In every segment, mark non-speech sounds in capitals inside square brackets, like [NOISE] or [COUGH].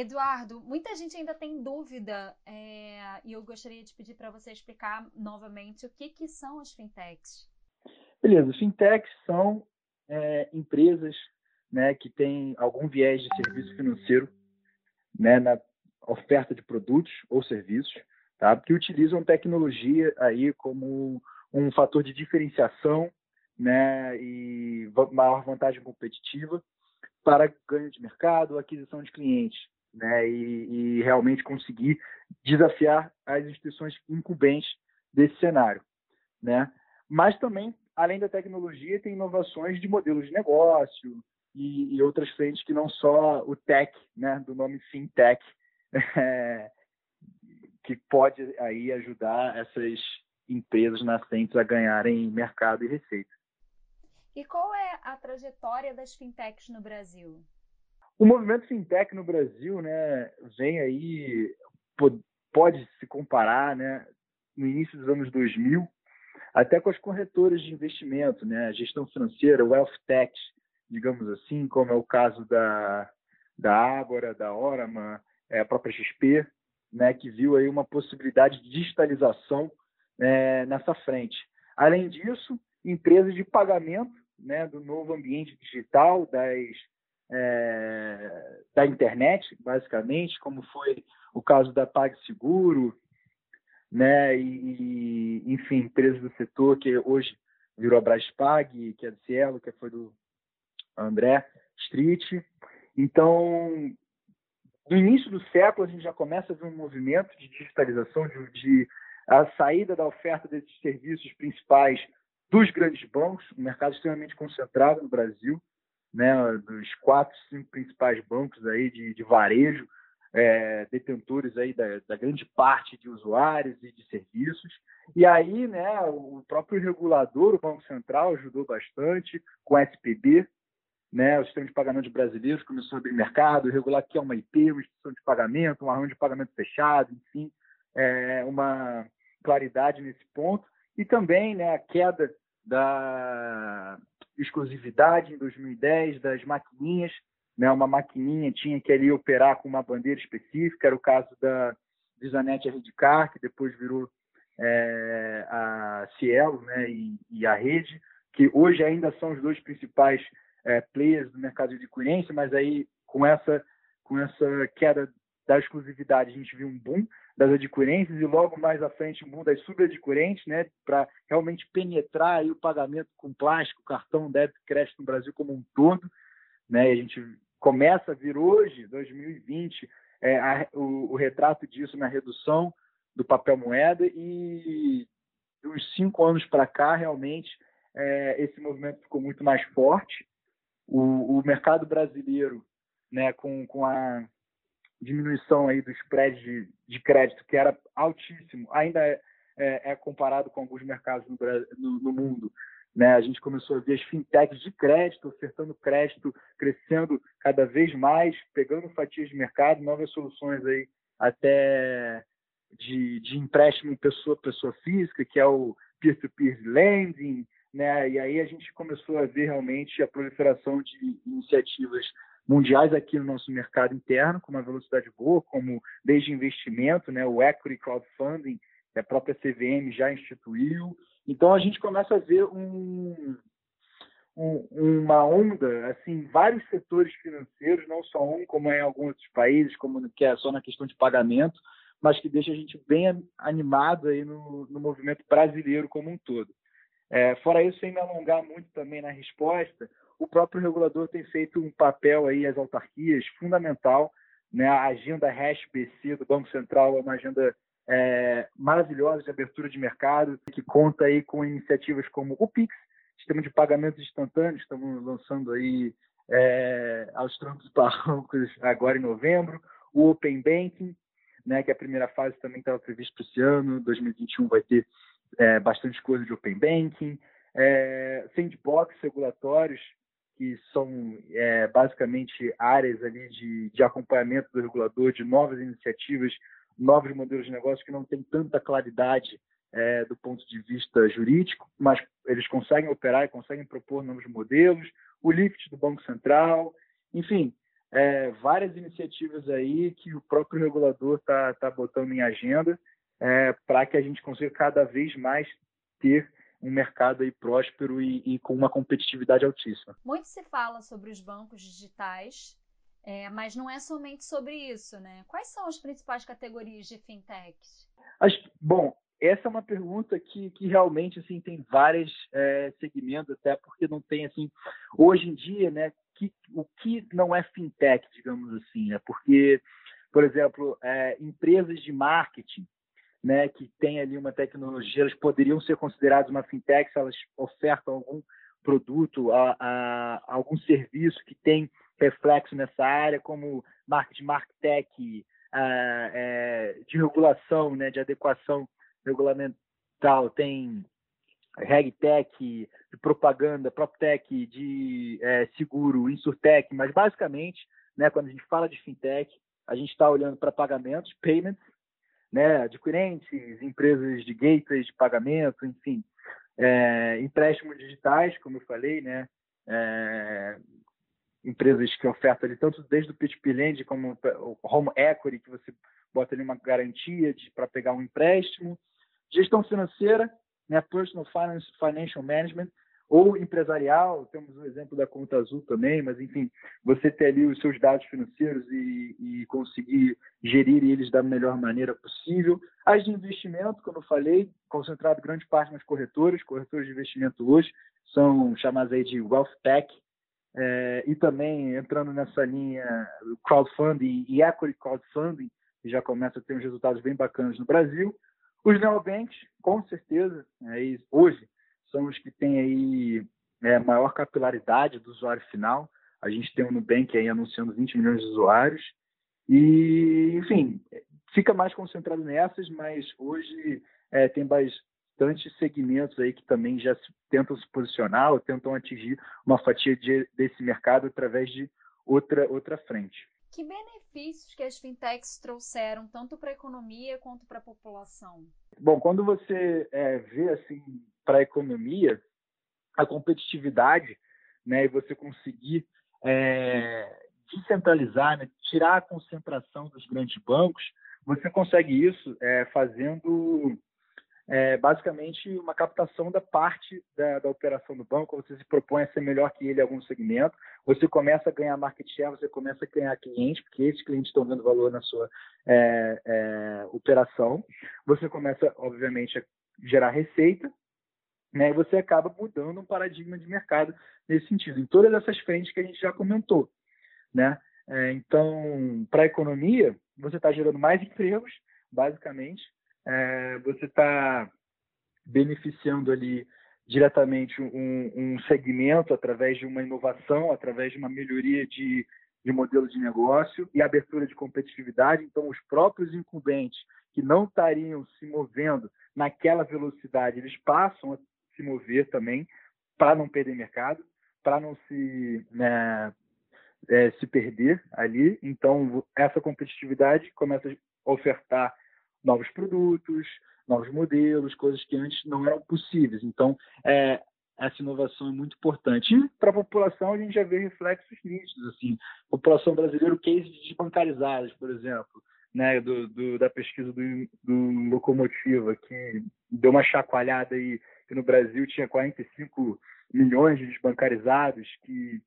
Eduardo, muita gente ainda tem dúvida é, e eu gostaria de pedir para você explicar novamente o que, que são as fintechs. Beleza, fintechs são é, empresas né, que têm algum viés de serviço financeiro né, na oferta de produtos ou serviços, tá? que utilizam tecnologia aí como um fator de diferenciação né, e maior vantagem competitiva para ganho de mercado, aquisição de clientes, né, e, e realmente conseguir desafiar as instituições incumbentes desse cenário, né? Mas também, além da tecnologia, tem inovações de modelos de negócio e, e outras frentes que não só o tech, né, do nome fintech, [LAUGHS] é, que pode aí ajudar essas empresas nascentes a ganharem mercado e receita. E qual é a trajetória das fintechs no Brasil? O movimento fintech no Brasil, né, vem aí, pode se comparar, né, no início dos anos 2000, até com as corretoras de investimento, né, a gestão financeira, wealth tech, digamos assim, como é o caso da, da Ágora, da Orama, é, a própria XP, né, que viu aí uma possibilidade de digitalização é, nessa frente. Além disso, empresas de pagamento né, do novo ambiente digital, das é, da internet, basicamente, como foi o caso da PagSeguro, né, e, enfim, empresas do setor que hoje virou a Braspag, que é do Cielo, que foi do André Street. Então, no início do século, a gente já começa a ver um movimento de digitalização, de, de a saída da oferta desses serviços principais dos grandes bancos, um mercado extremamente concentrado no Brasil, né, dos quatro, cinco principais bancos aí de, de varejo, é, detentores aí da, da, grande parte de usuários e de serviços. E aí, né, o próprio regulador, o Banco Central, ajudou bastante com o SPB, né, o sistema de pagamento brasileiros começou a abrir mercado, regular que é uma IP, uma instituição de pagamento, um arranjo de pagamento fechado, enfim, é, uma claridade nesse ponto. E também né, a queda da exclusividade em 2010 das maquininhas, né? Uma maquininha tinha que ali operar com uma bandeira específica, era o caso da Visanet Redcar, que depois virou é, a Cielo, né? E, e, a Rede, que hoje ainda são os dois principais é, players do mercado de adquirência, mas aí com essa com essa queda da exclusividade a gente viu um boom das adquirências e logo mais à frente o mundo das subadquirentes, né, para realmente penetrar o pagamento com plástico, cartão, débito, crédito no Brasil como um todo, né? a gente começa a vir hoje, 2020, é, a, o, o, retrato disso na redução do papel moeda e dos cinco anos para cá realmente é, esse movimento ficou muito mais forte. O, o mercado brasileiro, né, com, com a diminuição aí dos spread de, de crédito, que era altíssimo, ainda é, é, é comparado com alguns mercados no, no, no mundo. Né? A gente começou a ver as fintechs de crédito, ofertando crédito, crescendo cada vez mais, pegando fatias de mercado, novas soluções aí até de, de empréstimo pessoa pessoa física, que é o peer-to-peer -peer lending, né? E aí a gente começou a ver realmente a proliferação de iniciativas mundiais aqui no nosso mercado interno, com uma velocidade boa, como desde investimento, né, o equity crowdfunding, a própria CVM já instituiu. Então a gente começa a ver um, um, uma onda, assim, vários setores financeiros, não só um, como é em alguns outros países, como que é só na questão de pagamento, mas que deixa a gente bem animado aí no, no movimento brasileiro como um todo. É, fora isso, sem me alongar muito também na resposta, o próprio regulador tem feito um papel aí às autarquias fundamental. Né? A agenda HashBC do Banco Central é uma agenda é, maravilhosa de abertura de mercado, que conta aí com iniciativas como o Pix, sistema de pagamentos instantâneos, estamos lançando aí é, aos troncos barrancos agora em novembro, o Open Banking, né, que é a primeira fase também estava prevista para esse ano, 2021 vai ter é, bastante coisa de Open Banking, é, sandbox regulatórios, que são é, basicamente áreas ali de, de acompanhamento do regulador, de novas iniciativas, novos modelos de negócio que não têm tanta claridade é, do ponto de vista jurídico, mas eles conseguem operar e conseguem propor novos modelos, o LIFT do Banco Central, enfim, é, várias iniciativas aí que o próprio regulador está tá botando em agenda é, para que a gente consiga cada vez mais ter um mercado aí próspero e, e, com uma competitividade altíssima. Muito se fala sobre os bancos digitais, é, mas não é somente sobre isso, né? Quais são as principais categorias de fintechs? As, bom, essa é uma pergunta que, que realmente assim tem vários é, segmentos até porque não tem assim hoje em dia né que, o que não é fintech digamos assim é porque por exemplo é, empresas de marketing né que tem ali uma tecnologia elas poderiam ser consideradas uma fintech se elas ofertam algum produto a, a, algum serviço que tem reflexo nessa área como marketing marktech é, de regulação né de adequação regulamental, tem RegTech, de propaganda, PropTech, de é, seguro, Insurtech, mas basicamente, né, quando a gente fala de fintech, a gente está olhando para pagamentos, payments, né, adquirentes, empresas de gateways de pagamento, enfim, é, empréstimos digitais, como eu falei, né, é, empresas que ofertam ali tanto desde o P2P Lend como o Home Equity, que você bota ali uma garantia para pegar um empréstimo, Gestão financeira, né, personal finance, financial management, ou empresarial, temos o exemplo da conta azul também, mas enfim, você ter ali os seus dados financeiros e, e conseguir gerir eles da melhor maneira possível. As de investimento, como eu falei, concentrado grande parte nas corretoras, corretoras de investimento hoje são chamadas aí de wealth tech, é, e também entrando nessa linha crowdfunding e equity crowdfunding, que já começa a ter uns resultados bem bacanas no Brasil. Os neobanks, com certeza, é, hoje são os que têm aí é, maior capilaridade do usuário final. A gente tem o Nubank aí anunciando 20 milhões de usuários. E, enfim, fica mais concentrado nessas, mas hoje é, tem bastante segmentos aí que também já tentam se posicionar ou tentam atingir uma fatia de, desse mercado através de outra, outra frente. Que benefícios que as fintechs trouxeram tanto para a economia quanto para a população? Bom, quando você é, vê assim para a economia, a competitividade, né, e você conseguir é, descentralizar, né, tirar a concentração dos grandes bancos, você consegue isso é, fazendo é basicamente uma captação da parte da, da, operação do banco, você se propõe a ser melhor que ele em algum segmento, você começa a ganhar market share, você começa a ganhar clientes, porque esses clientes estão dando valor na sua é, é, operação, você começa, obviamente, a gerar receita, né, e você acaba mudando um paradigma de mercado nesse sentido, em todas essas frentes que a gente já comentou. Né? É, então, para a economia, você está gerando mais empregos, basicamente, é, você está beneficiando ali diretamente um, um, segmento através de uma inovação, através de uma melhoria de, de modelo de negócio e abertura de competitividade. Então, os próprios incumbentes que não estariam se movendo naquela velocidade, eles passam a se mover também para não perder mercado, para não se né, é, se perder ali. Então, essa competitividade começa a ofertar novos produtos, novos modelos, coisas que antes não eram possíveis. Então, é, essa inovação é muito importante. Para a população, a gente já vê reflexos nítidos. Assim, população brasileira, cases desbancarizadas, por exemplo, né, do, do, da pesquisa do, do Locomotiva, que deu uma chacoalhada aí, que no Brasil tinha 45 milhões de desbancarizados que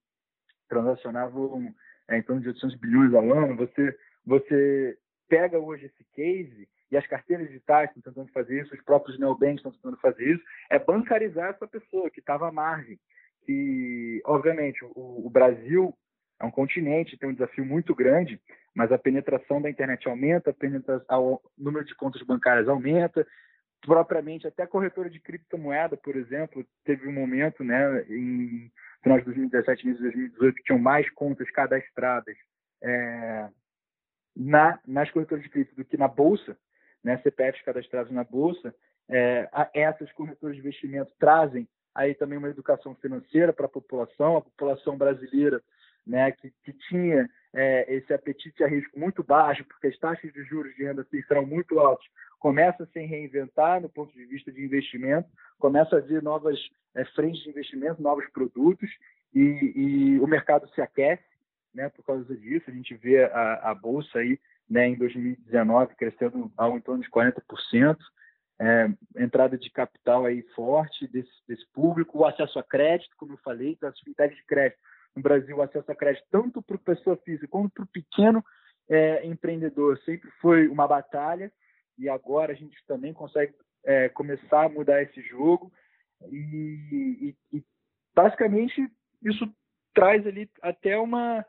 transacionavam é, em torno de 800 bilhões ao ano. Você, você pega hoje esse case e as carteiras digitais estão tentando fazer isso, os próprios neobanks estão tentando fazer isso, é bancarizar essa pessoa que estava à margem. E, obviamente, o, o Brasil é um continente, tem um desafio muito grande, mas a penetração da internet aumenta, o número de contas bancárias aumenta, propriamente até a corretora de criptomoeda, por exemplo, teve um momento, né, em final de 2017 e 2018, que tinham mais contas cadastradas é, na, nas corretoras de cripto do que na bolsa, né, CPFs cadastrados na Bolsa, é, essas corretoras de investimento trazem aí também uma educação financeira para a população, a população brasileira né, que, que tinha é, esse apetite a risco muito baixo, porque as taxas de juros de renda fixa eram muito altas, começa a se reinventar no ponto de vista de investimento, começa a vir novas é, frentes de investimento, novos produtos, e, e o mercado se aquece, né, por causa disso. A gente vê a, a bolsa aí, né, em 2019 crescendo algo em torno de 40%, é, entrada de capital aí forte desse, desse público, o acesso a crédito, como eu falei, então as fintechs de crédito no Brasil, o acesso a crédito tanto para pessoa física quanto para o pequeno é, empreendedor sempre foi uma batalha e agora a gente também consegue é, começar a mudar esse jogo. E, e, e, basicamente isso traz ali até uma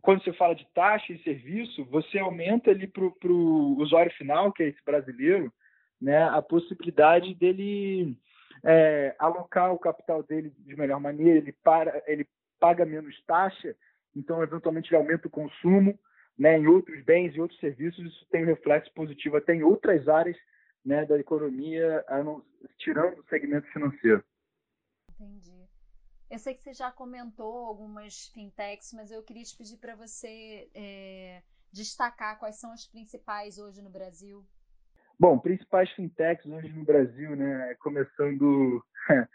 quando você fala de taxa e serviço você aumenta ali para o usuário final que é esse brasileiro né a possibilidade dele é, alocar o capital dele de melhor maneira ele para ele paga menos taxa então eventualmente ele aumenta o consumo né, em outros bens e outros serviços, isso tem um reflexo positivo até em outras áreas né, da economia, tirando o segmento financeiro. Entendi. Eu sei que você já comentou algumas fintechs, mas eu queria te pedir para você é, destacar quais são as principais hoje no Brasil. Bom, principais fintechs hoje no Brasil, né, começando [LAUGHS]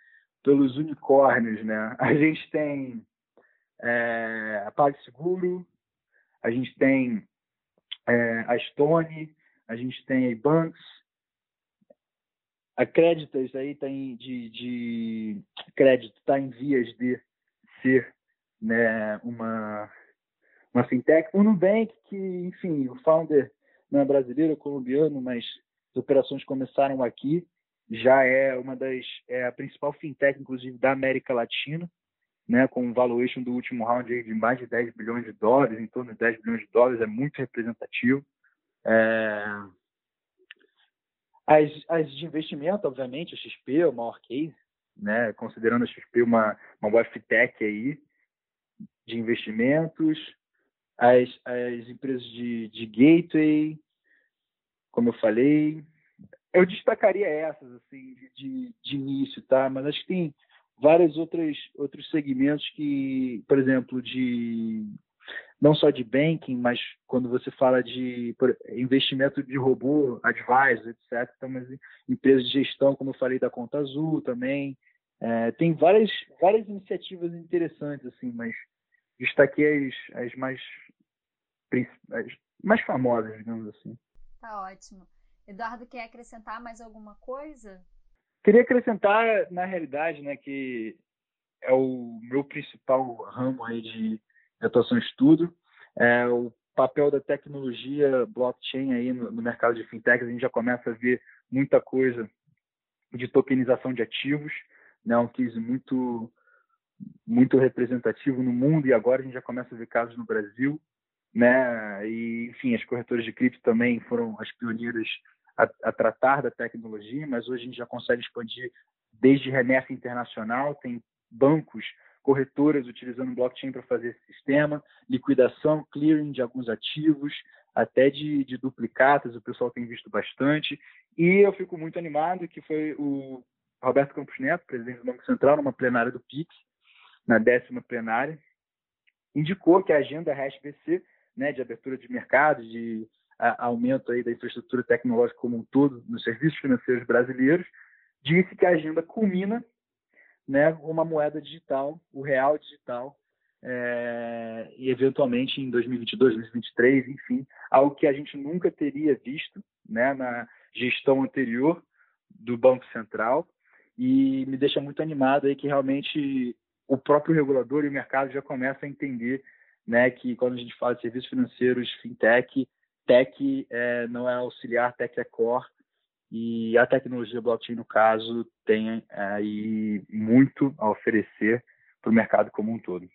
pelos unicórnios, né? A gente tem é, a PagSeguro, a gente tem é, a Stone, a gente tem a Banks, a Créditas aí tem tá de, de crédito está em vias de ser né, uma uma fintech, o Nubank que enfim o founder não é brasileiro, é colombiano, mas as operações começaram aqui, já é uma das é a principal fintech inclusive da América Latina né, com um valuation do último round de mais de 10 bilhões de dólares, em torno de 10 bilhões de dólares, é muito representativo. É... As, as de investimento, obviamente, a XP é o maior case, né, considerando a XP uma, uma WebTech aí, de investimentos, as, as empresas de, de gateway, como eu falei, eu destacaria essas assim de, de início, tá? Mas acho que tem vários outros, outros segmentos que, por exemplo, de não só de banking, mas quando você fala de investimento de robô, advisor, etc. Então, mas empresas de gestão, como eu falei da Conta Azul também. É, tem várias, várias iniciativas interessantes, assim, mas destaquei as, as mais as mais famosas, digamos assim. Tá ótimo. Eduardo, quer acrescentar mais alguma coisa? Queria acrescentar, na realidade, né, que é o meu principal ramo aí de atuação e estudo, é o papel da tecnologia blockchain aí no, no mercado de fintechs. A gente já começa a ver muita coisa de tokenização de ativos, né, um case muito muito representativo no mundo e agora a gente já começa a ver casos no Brasil, né? E enfim, as corretoras de cripto também foram as pioneiras a, a, tratar da tecnologia, mas hoje a gente já consegue expandir desde remessa internacional, tem bancos, corretoras utilizando blockchain para fazer esse sistema, liquidação, clearing de alguns ativos, até de, de duplicatas, o pessoal tem visto bastante. E eu fico muito animado que foi o Roberto Campos Neto, presidente do Banco Central, numa plenária do PIX, na décima plenária, indicou que a agenda HashBC, né, de abertura de mercado, de aumento aí da infraestrutura tecnológica como um todo nos serviços financeiros brasileiros, disse que a agenda culmina né, uma moeda digital, o real digital, é, e eventualmente em 2022, 2023, enfim, algo que a gente nunca teria visto né, na gestão anterior do Banco Central, e me deixa muito animado aí que realmente o próprio regulador e o mercado já começam a entender né, que quando a gente fala de serviços financeiros, fintech, tech é, não é auxiliar, tech é core. E a tecnologia blockchain, no caso, tem aí muito a oferecer para o mercado como um todo.